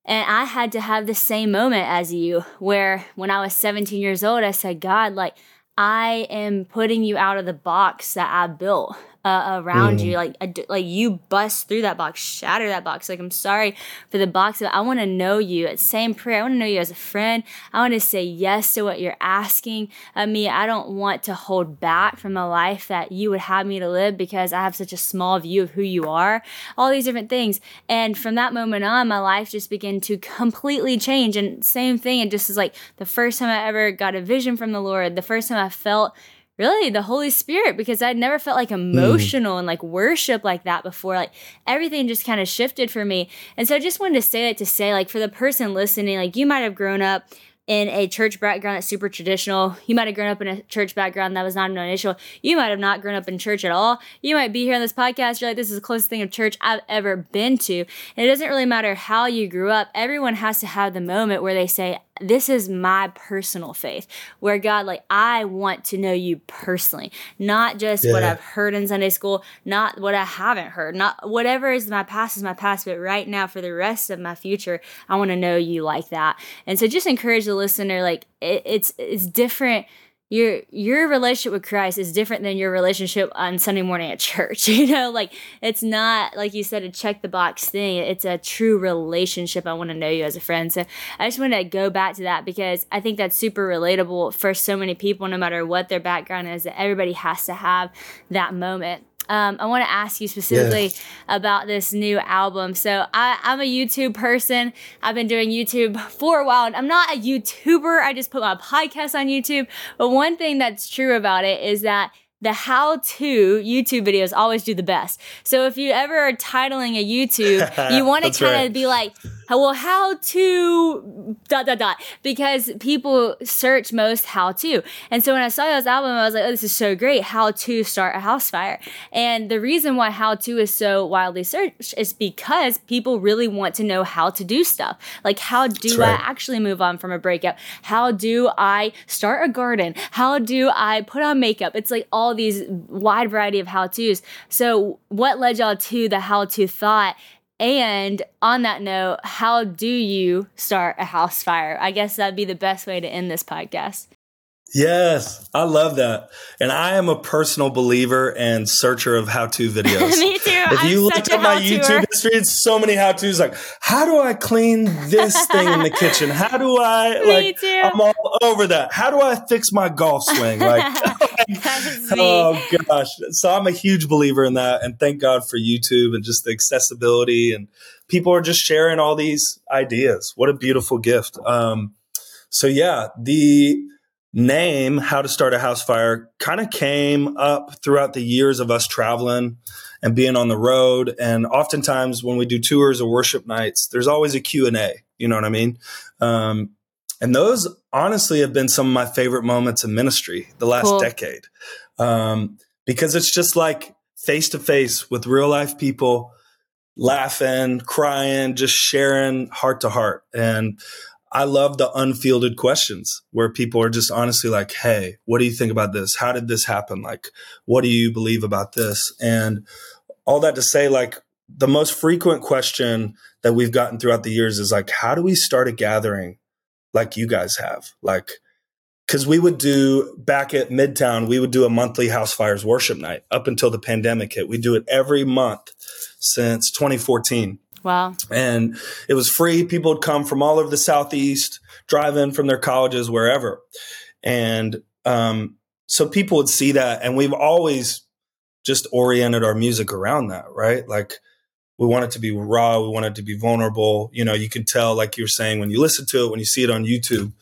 And i had to have the same moment as you where when i was 17 years old i said god like i am putting you out of the box that i built uh, around mm. you. Like, like you bust through that box, shatter that box. Like, I'm sorry for the box, but I want to know you. At same prayer, I want to know you as a friend. I want to say yes to what you're asking of me. I don't want to hold back from a life that you would have me to live because I have such a small view of who you are. All these different things, and from that moment on, my life just began to completely change. And same thing, it just is like the first time I ever got a vision from the Lord. The first time I felt really the Holy Spirit because I'd never felt like hmm. emotional mm. and like worship like that before. Like everything just kind of shifted for me. And so I just wanted to say it to say, like, for the person listening, like, you might have grown up in a church background that's super traditional. You might have grown up in a church background that was not an initial. You might have not grown up in church at all. You might be here on this podcast. You're like, this is the closest thing of church I've ever been to. And it doesn't really matter how you grew up. Everyone has to have the moment where they say, this is my personal faith where God, like, I want to know you personally, not just yeah. what I've heard in Sunday school, not what I haven't heard, not whatever is my past is my past, but right now for the rest of my future, I want to know you like that. And so just encourage the listener, like, it, it's, it's different your your relationship with Christ is different than your relationship on Sunday morning at church. You know, like it's not like you said a check the box thing. It's a true relationship. I want to know you as a friend. So I just want to go back to that because I think that's super relatable for so many people, no matter what their background is. That everybody has to have that moment um, I want to ask you specifically yeah. about this new album. So I, I'm a YouTube person. I've been doing YouTube for a while. and I'm not a YouTuber. I just put my podcast on YouTube. But one thing that's true about it is that the how to YouTube videos always do the best. So if you ever are titling a YouTube, you want to kind of right. be like, well, how to dot dot dot because people search most how to. And so when I saw this album, I was like, oh, this is so great. How to start a house fire. And the reason why how to is so wildly searched is because people really want to know how to do stuff. Like, how do right. I actually move on from a breakup? How do I start a garden? How do I put on makeup? It's like all these wide variety of how to's. So, what led y'all to the how to thought? And on that note, how do you start a house fire? I guess that'd be the best way to end this podcast. Yes, I love that. And I am a personal believer and searcher of how to videos. Me too. If I'm you look at my YouTube history, it's so many how to's like, how do I clean this thing in the kitchen? How do I, like, too. I'm all over that. How do I fix my golf swing? Like, oh gosh. So I'm a huge believer in that. And thank God for YouTube and just the accessibility and people are just sharing all these ideas. What a beautiful gift. Um, so yeah, the, name how to start a house fire kind of came up throughout the years of us traveling and being on the road. And oftentimes when we do tours or worship nights there's always a q&a you know what i mean? Um, and those honestly have been some of my favorite moments in ministry the last cool. decade. Um, because it's just like face to face with real life people laughing crying just sharing heart to heart. And I love the unfielded questions where people are just honestly like, Hey, what do you think about this? How did this happen? Like, what do you believe about this? And all that to say, like, the most frequent question that we've gotten throughout the years is like, how do we start a gathering like you guys have? Like, because we would do back at Midtown, we would do a monthly Housefires worship night up until the pandemic hit. We do it every month since 2014. Wow. And it was free. People would come from all over the Southeast, drive in from their colleges, wherever. And um, so people would see that. And we've always just oriented our music around that, right? Like we want it to be raw. We want it to be vulnerable. You know, you can tell, like you're saying, when you listen to it, when you see it on YouTube.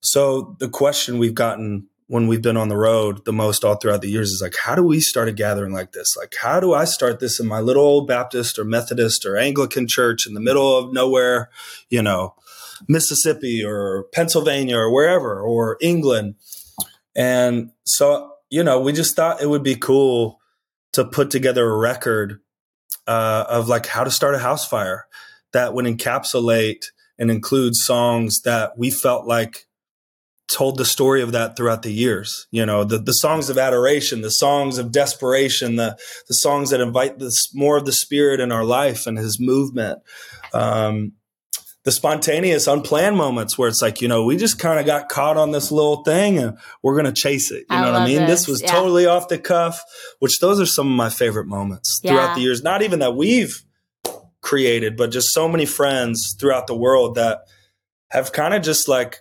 So the question we've gotten when we've been on the road the most all throughout the years is like, how do we start a gathering like this? Like, how do I start this in my little old Baptist or Methodist or Anglican church in the middle of nowhere, you know, Mississippi or Pennsylvania or wherever or England? And so, you know, we just thought it would be cool to put together a record uh, of like how to start a house fire that would encapsulate and include songs that we felt like told the story of that throughout the years. You know, the, the songs of adoration, the songs of desperation, the, the songs that invite this more of the spirit in our life and his movement. Um, the spontaneous, unplanned moments where it's like, you know, we just kind of got caught on this little thing and we're going to chase it. You I know what I mean? This, this was yeah. totally off the cuff, which those are some of my favorite moments yeah. throughout the years. Not even that we've created, but just so many friends throughout the world that have kind of just like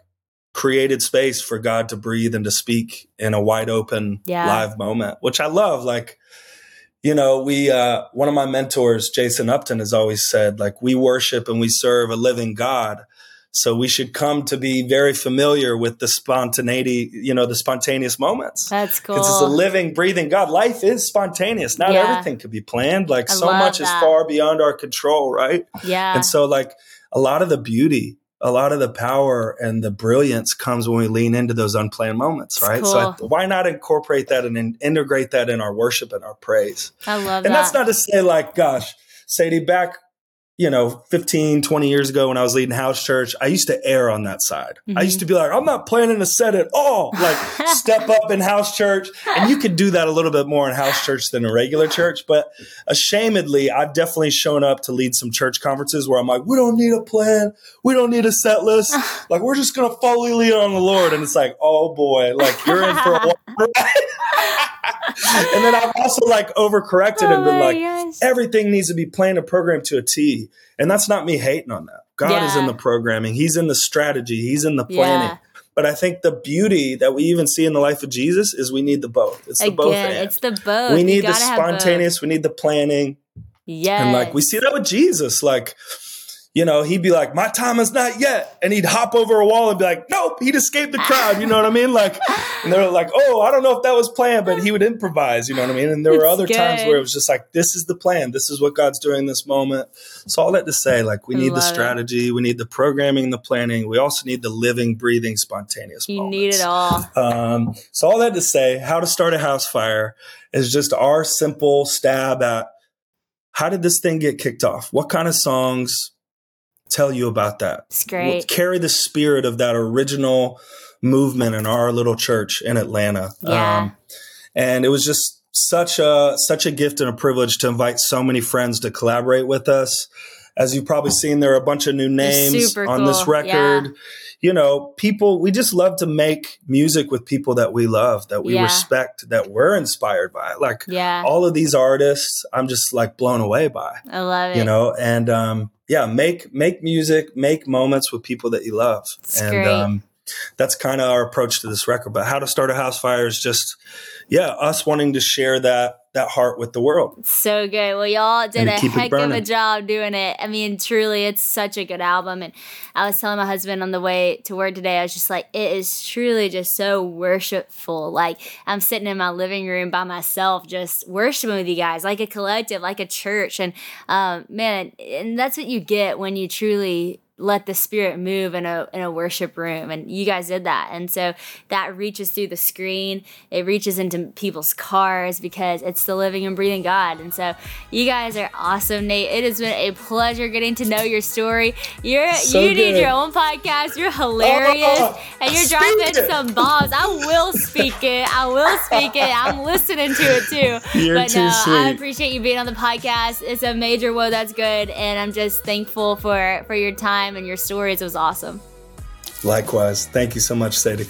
created space for God to breathe and to speak in a wide open yeah. live moment, which I love. Like, you know, we, uh, one of my mentors, Jason Upton, has always said, like, we worship and we serve a living God. So we should come to be very familiar with the spontaneity, you know, the spontaneous moments. That's cool. Because it's a living, breathing God. Life is spontaneous. Not yeah. everything could be planned. Like I so much that. is far beyond our control, right? Yeah. And so like a lot of the beauty a lot of the power and the brilliance comes when we lean into those unplanned moments, right? Cool. So I, why not incorporate that and in, integrate that in our worship and our praise? I love and that. And that's not to say like, gosh, Sadie, back you know, 15, 20 years ago when I was leading house church, I used to err on that side. Mm-hmm. I used to be like, I'm not planning a set at all. Like step up in house church. And you could do that a little bit more in house church than a regular church. But ashamedly, I've definitely shown up to lead some church conferences where I'm like, we don't need a plan. We don't need a set list. like we're just going to fully lean on the Lord. And it's like, oh boy, like you're in for a and then I've also like overcorrected oh and been oh like, gosh. everything needs to be planned a program to a T. And that's not me hating on that. God yeah. is in the programming, He's in the strategy, He's in the planning. Yeah. But I think the beauty that we even see in the life of Jesus is we need the both. It's the Again, both. And. It's the both. We need the spontaneous, we need the planning. Yeah. And like we see that with Jesus. Like, you know, he'd be like, my time is not yet. And he'd hop over a wall and be like, nope, he'd escape the crowd. You know what I mean? Like, and they're like, oh, I don't know if that was planned, but he would improvise. You know what I mean? And there were other good. times where it was just like, this is the plan. This is what God's doing in this moment. So all that to say, like, we need the strategy. It. We need the programming, the planning. We also need the living, breathing, spontaneous You moments. need it all. Um, so all that to say, how to start a house fire is just our simple stab at how did this thing get kicked off? What kind of songs? Tell you about that. It's great. We'll carry the spirit of that original movement in our little church in Atlanta. Yeah. Um, and it was just such a such a gift and a privilege to invite so many friends to collaborate with us. As you've probably seen, there are a bunch of new names on cool. this record. Yeah. You know, people, we just love to make music with people that we love, that we yeah. respect, that we're inspired by. Like yeah. all of these artists, I'm just like blown away by. I love it. You know, and um, yeah, make make music, make moments with people that you love, and um, that's kind of our approach to this record. But how to start a house fire is just, yeah, us wanting to share that that heart with the world. So good. Well, y'all did a heck of a job doing it. I mean, truly, it's such a good album. And I was telling my husband on the way to work today, I was just like, it is truly just so worshipful. Like, I'm sitting in my living room by myself, just worshiping with you guys, like a collective, like a church. And um, man, and that's what you get when you truly let the spirit move in a in a worship room and you guys did that. And so that reaches through the screen. It reaches into people's cars because it's the living and breathing god. And so you guys are awesome nate. It has been a pleasure getting to know your story. You're so you good. need your own podcast. You're hilarious oh, and you're dropping it. some bombs. I will speak it. I will speak it. I'm listening to it too. You're but too no sweet. i appreciate you being on the podcast. It's a major whoa that's good. And i'm just thankful for for your time time and your stories. It was awesome. Likewise. Thank you so much, Sadie.